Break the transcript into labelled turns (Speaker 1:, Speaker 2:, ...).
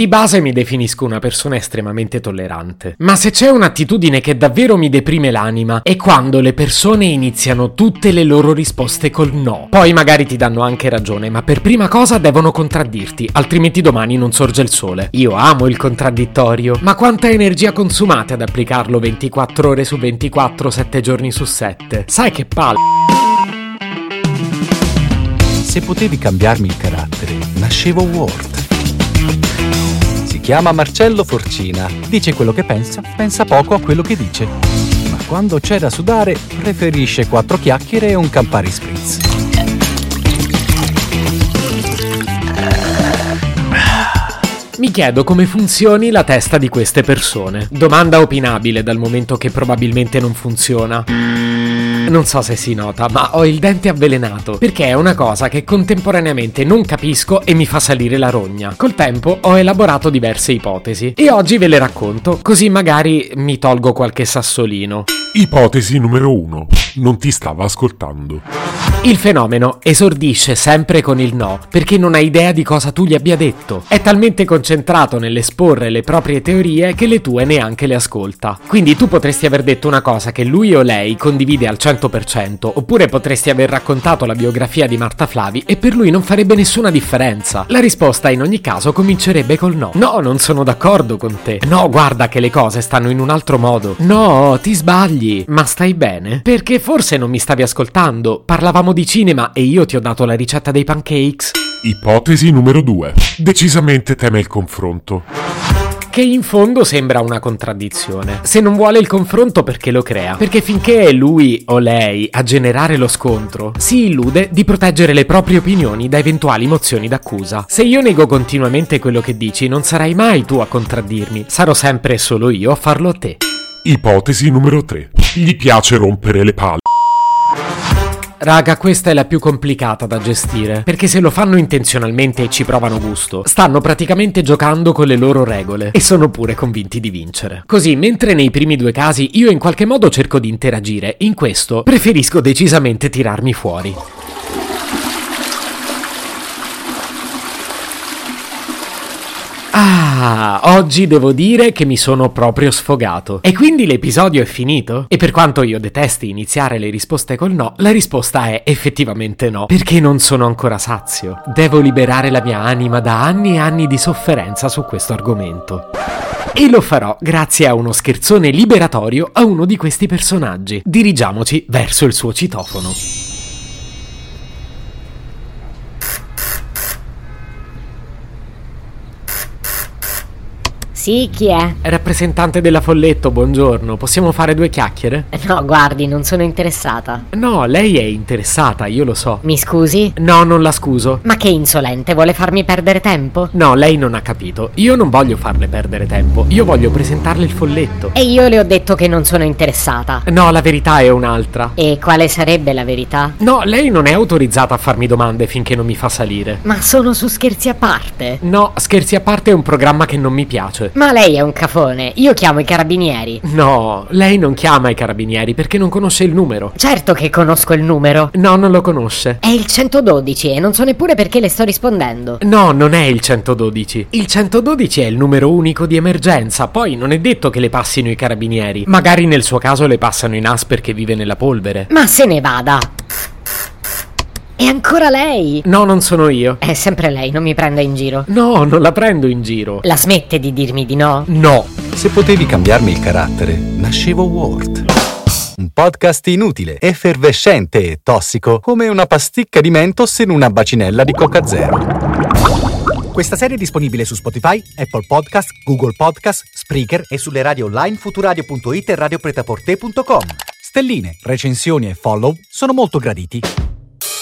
Speaker 1: Di base mi definisco una persona estremamente tollerante. Ma se c'è un'attitudine che davvero mi deprime l'anima è quando le persone iniziano tutte le loro risposte col no. Poi magari ti danno anche ragione, ma per prima cosa devono contraddirti, altrimenti domani non sorge il sole. Io amo il contraddittorio, ma quanta energia consumate ad applicarlo 24 ore su 24, 7 giorni su 7? Sai che palle?
Speaker 2: Se potevi cambiarmi il carattere, nascevo Ward. Chiama Marcello Forcina, dice quello che pensa, pensa poco a quello che dice. Ma quando c'è da sudare, preferisce quattro chiacchiere e un Campari Spritz.
Speaker 1: Mi chiedo come funzioni la testa di queste persone. Domanda opinabile dal momento che probabilmente non funziona. Non so se si nota, ma ho il dente avvelenato, perché è una cosa che contemporaneamente non capisco e mi fa salire la rogna. Col tempo ho elaborato diverse ipotesi e oggi ve le racconto, così magari mi tolgo qualche sassolino.
Speaker 3: Ipotesi numero 1. Non ti stava ascoltando.
Speaker 1: Il fenomeno esordisce sempre con il no, perché non ha idea di cosa tu gli abbia detto. È talmente concentrato nell'esporre le proprie teorie che le tue neanche le ascolta. Quindi tu potresti aver detto una cosa che lui o lei condivide al 100%, oppure potresti aver raccontato la biografia di Marta Flavi e per lui non farebbe nessuna differenza. La risposta in ogni caso comincerebbe col no. No, non sono d'accordo con te. No, guarda che le cose stanno in un altro modo. No, ti sbagli. Ma stai bene? Perché forse non mi stavi ascoltando. Parlavamo di cinema e io ti ho dato la ricetta dei pancakes.
Speaker 3: Ipotesi numero 2. Decisamente teme il confronto.
Speaker 1: Che in fondo sembra una contraddizione. Se non vuole il confronto perché lo crea? Perché finché è lui o lei a generare lo scontro, si illude di proteggere le proprie opinioni da eventuali mozioni d'accusa. Se io nego continuamente quello che dici, non sarai mai tu a contraddirmi, sarò sempre solo io a farlo a te.
Speaker 3: Ipotesi numero 3. Gli piace rompere le palle.
Speaker 1: Raga, questa è la più complicata da gestire, perché se lo fanno intenzionalmente e ci provano gusto, stanno praticamente giocando con le loro regole e sono pure convinti di vincere. Così, mentre nei primi due casi io in qualche modo cerco di interagire, in questo preferisco decisamente tirarmi fuori. Ah, oggi devo dire che mi sono proprio sfogato. E quindi l'episodio è finito? E per quanto io detesti iniziare le risposte col no, la risposta è effettivamente no, perché non sono ancora sazio. Devo liberare la mia anima da anni e anni di sofferenza su questo argomento. E lo farò grazie a uno scherzone liberatorio a uno di questi personaggi. Dirigiamoci verso il suo citofono.
Speaker 4: Sì, chi è?
Speaker 1: Rappresentante della Folletto, buongiorno. Possiamo fare due chiacchiere?
Speaker 4: No, guardi, non sono interessata.
Speaker 1: No, lei è interessata, io lo so.
Speaker 4: Mi scusi?
Speaker 1: No, non la scuso.
Speaker 4: Ma che insolente, vuole farmi perdere tempo?
Speaker 1: No, lei non ha capito. Io non voglio farle perdere tempo. Io voglio presentarle il folletto.
Speaker 4: E io le ho detto che non sono interessata.
Speaker 1: No, la verità è un'altra.
Speaker 4: E quale sarebbe la verità?
Speaker 1: No, lei non è autorizzata a farmi domande finché non mi fa salire.
Speaker 4: Ma sono su scherzi a parte.
Speaker 1: No, scherzi a parte è un programma che non mi piace.
Speaker 4: Ma lei è un cafone, io chiamo i carabinieri.
Speaker 1: No, lei non chiama i carabinieri perché non conosce il numero.
Speaker 4: Certo che conosco il numero.
Speaker 1: No, non lo conosce.
Speaker 4: È il 112 e non so neppure perché le sto rispondendo.
Speaker 1: No, non è il 112. Il 112 è il numero unico di emergenza, poi non è detto che le passino i carabinieri. Magari nel suo caso le passano in as perché vive nella polvere.
Speaker 4: Ma se ne vada. E ancora lei?
Speaker 1: No, non sono io.
Speaker 4: È sempre lei, non mi prenda in giro.
Speaker 1: No, non la prendo in giro.
Speaker 4: La smette di dirmi di no?
Speaker 1: No.
Speaker 2: Se potevi cambiarmi il carattere, nascevo Ward. Un podcast inutile, effervescente e tossico, come una pasticca di mentos in una bacinella di Coca Zero.
Speaker 5: Questa serie è disponibile su Spotify, Apple Podcast, Google Podcast, Spreaker e sulle radio online futuradio.it e radiopretaporte.com. Stelline, recensioni e follow sono molto graditi.